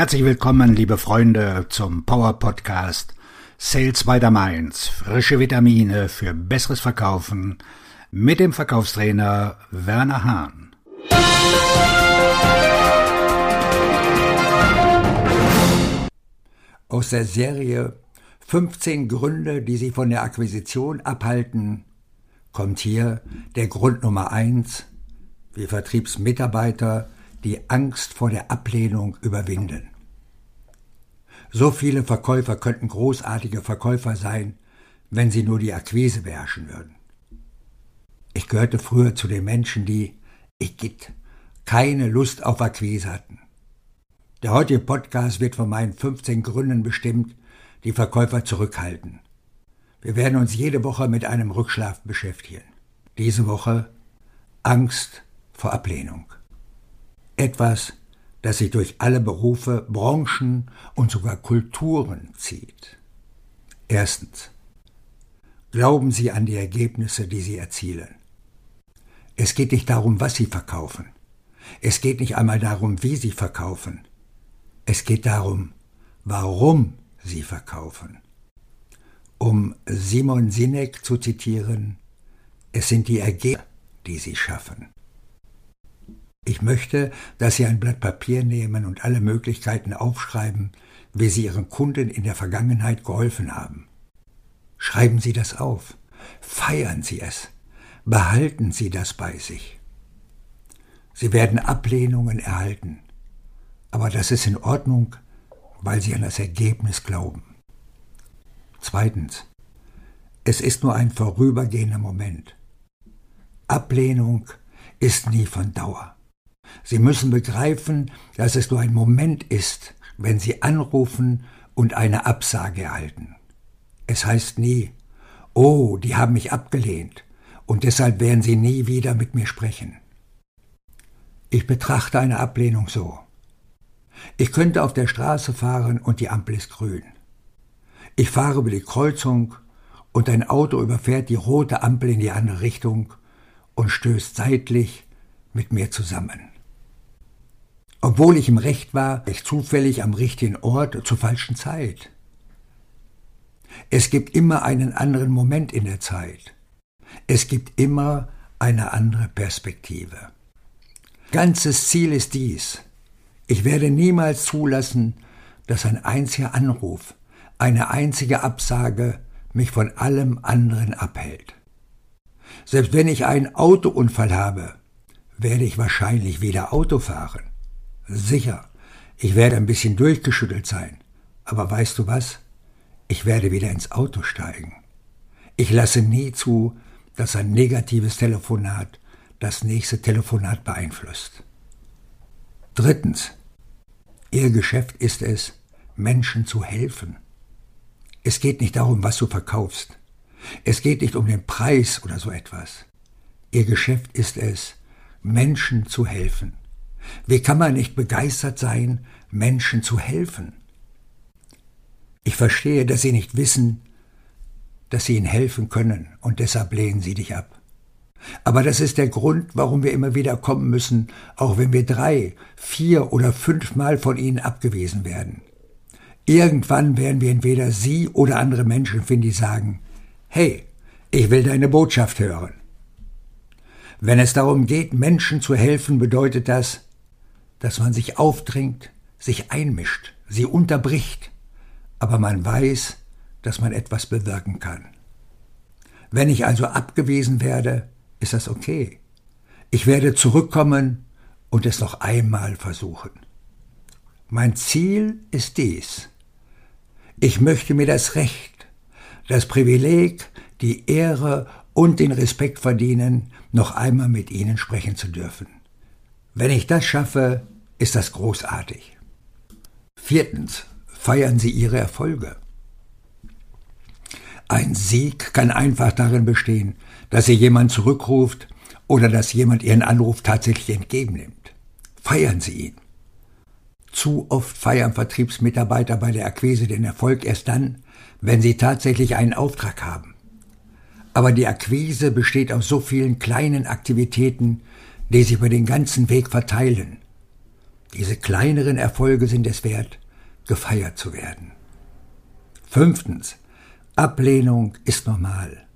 Herzlich willkommen, liebe Freunde, zum Power Podcast Sales by the Mainz. Frische Vitamine für besseres Verkaufen mit dem Verkaufstrainer Werner Hahn. Aus der Serie 15 Gründe, die Sie von der Akquisition abhalten, kommt hier der Grund Nummer eins, wie Vertriebsmitarbeiter die Angst vor der Ablehnung überwinden. So viele Verkäufer könnten großartige Verkäufer sein, wenn sie nur die Akquise beherrschen würden. Ich gehörte früher zu den Menschen, die, ich gitt, keine Lust auf Akquise hatten. Der heutige Podcast wird von meinen 15 Gründen bestimmt, die Verkäufer zurückhalten. Wir werden uns jede Woche mit einem Rückschlaf beschäftigen. Diese Woche Angst vor Ablehnung. Etwas, das sich durch alle Berufe, Branchen und sogar Kulturen zieht. Erstens. Glauben Sie an die Ergebnisse, die Sie erzielen. Es geht nicht darum, was Sie verkaufen. Es geht nicht einmal darum, wie Sie verkaufen. Es geht darum, warum Sie verkaufen. Um Simon Sinek zu zitieren, es sind die Ergebnisse, die Sie schaffen. Ich möchte, dass Sie ein Blatt Papier nehmen und alle Möglichkeiten aufschreiben, wie Sie Ihren Kunden in der Vergangenheit geholfen haben. Schreiben Sie das auf. Feiern Sie es. Behalten Sie das bei sich. Sie werden Ablehnungen erhalten. Aber das ist in Ordnung, weil Sie an das Ergebnis glauben. Zweitens. Es ist nur ein vorübergehender Moment. Ablehnung ist nie von Dauer. Sie müssen begreifen, dass es nur ein Moment ist, wenn Sie anrufen und eine Absage erhalten. Es heißt nie, oh, die haben mich abgelehnt, und deshalb werden Sie nie wieder mit mir sprechen. Ich betrachte eine Ablehnung so. Ich könnte auf der Straße fahren und die Ampel ist grün. Ich fahre über die Kreuzung und ein Auto überfährt die rote Ampel in die andere Richtung und stößt seitlich mit mir zusammen. Obwohl ich im Recht war, ich zufällig am richtigen Ort zur falschen Zeit. Es gibt immer einen anderen Moment in der Zeit. Es gibt immer eine andere Perspektive. Ganzes Ziel ist dies. Ich werde niemals zulassen, dass ein einziger Anruf, eine einzige Absage mich von allem anderen abhält. Selbst wenn ich einen Autounfall habe, werde ich wahrscheinlich wieder Auto fahren. Sicher, ich werde ein bisschen durchgeschüttelt sein. Aber weißt du was? Ich werde wieder ins Auto steigen. Ich lasse nie zu, dass ein negatives Telefonat das nächste Telefonat beeinflusst. Drittens. Ihr Geschäft ist es, Menschen zu helfen. Es geht nicht darum, was du verkaufst. Es geht nicht um den Preis oder so etwas. Ihr Geschäft ist es, Menschen zu helfen. Wie kann man nicht begeistert sein, Menschen zu helfen? Ich verstehe, dass sie nicht wissen, dass sie ihnen helfen können, und deshalb lehnen sie dich ab. Aber das ist der Grund, warum wir immer wieder kommen müssen, auch wenn wir drei, vier oder fünfmal von ihnen abgewiesen werden. Irgendwann werden wir entweder sie oder andere Menschen finden, die sagen, hey, ich will deine Botschaft hören. Wenn es darum geht, Menschen zu helfen, bedeutet das, dass man sich aufdringt, sich einmischt, sie unterbricht, aber man weiß, dass man etwas bewirken kann. Wenn ich also abgewiesen werde, ist das okay. Ich werde zurückkommen und es noch einmal versuchen. Mein Ziel ist dies. Ich möchte mir das Recht, das Privileg, die Ehre und den Respekt verdienen, noch einmal mit Ihnen sprechen zu dürfen. Wenn ich das schaffe, ist das großartig. Viertens, feiern Sie Ihre Erfolge. Ein Sieg kann einfach darin bestehen, dass Sie jemand zurückruft oder dass jemand Ihren Anruf tatsächlich entgegennimmt. Feiern Sie ihn. Zu oft feiern Vertriebsmitarbeiter bei der Akquise den Erfolg erst dann, wenn sie tatsächlich einen Auftrag haben. Aber die Akquise besteht aus so vielen kleinen Aktivitäten, die sich über den ganzen Weg verteilen. Diese kleineren Erfolge sind es wert, gefeiert zu werden. Fünftens. Ablehnung ist normal.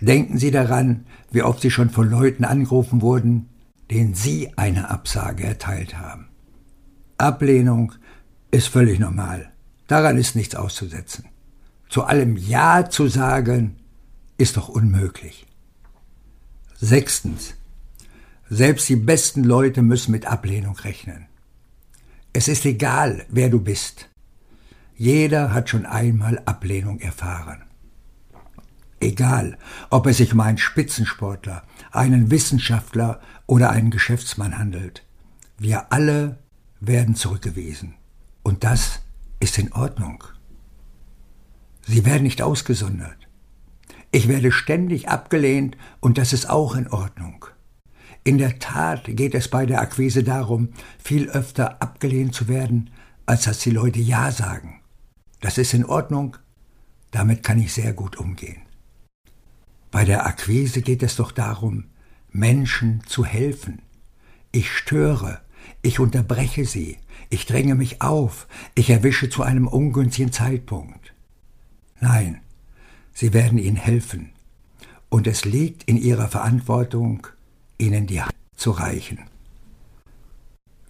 Denken Sie daran, wie oft Sie schon von Leuten angerufen wurden, denen Sie eine Absage erteilt haben. Ablehnung ist völlig normal. Daran ist nichts auszusetzen. Zu allem Ja zu sagen, ist doch unmöglich. Sechstens. Selbst die besten Leute müssen mit Ablehnung rechnen. Es ist egal, wer du bist. Jeder hat schon einmal Ablehnung erfahren. Egal, ob es sich um einen Spitzensportler, einen Wissenschaftler oder einen Geschäftsmann handelt. Wir alle werden zurückgewiesen. Und das ist in Ordnung. Sie werden nicht ausgesondert. Ich werde ständig abgelehnt und das ist auch in Ordnung. In der Tat geht es bei der Akquise darum, viel öfter abgelehnt zu werden, als dass die Leute Ja sagen. Das ist in Ordnung, damit kann ich sehr gut umgehen. Bei der Akquise geht es doch darum, Menschen zu helfen. Ich störe, ich unterbreche sie, ich dränge mich auf, ich erwische zu einem ungünstigen Zeitpunkt. Nein, sie werden ihnen helfen, und es liegt in ihrer Verantwortung, ihnen die Hand zu reichen.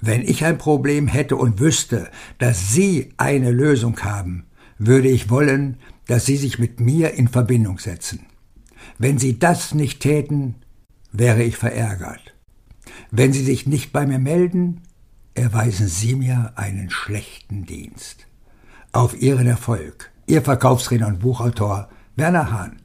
Wenn ich ein Problem hätte und wüsste, dass Sie eine Lösung haben, würde ich wollen, dass Sie sich mit mir in Verbindung setzen. Wenn Sie das nicht täten, wäre ich verärgert. Wenn Sie sich nicht bei mir melden, erweisen Sie mir einen schlechten Dienst. Auf Ihren Erfolg. Ihr Verkaufsredner und Buchautor Werner Hahn.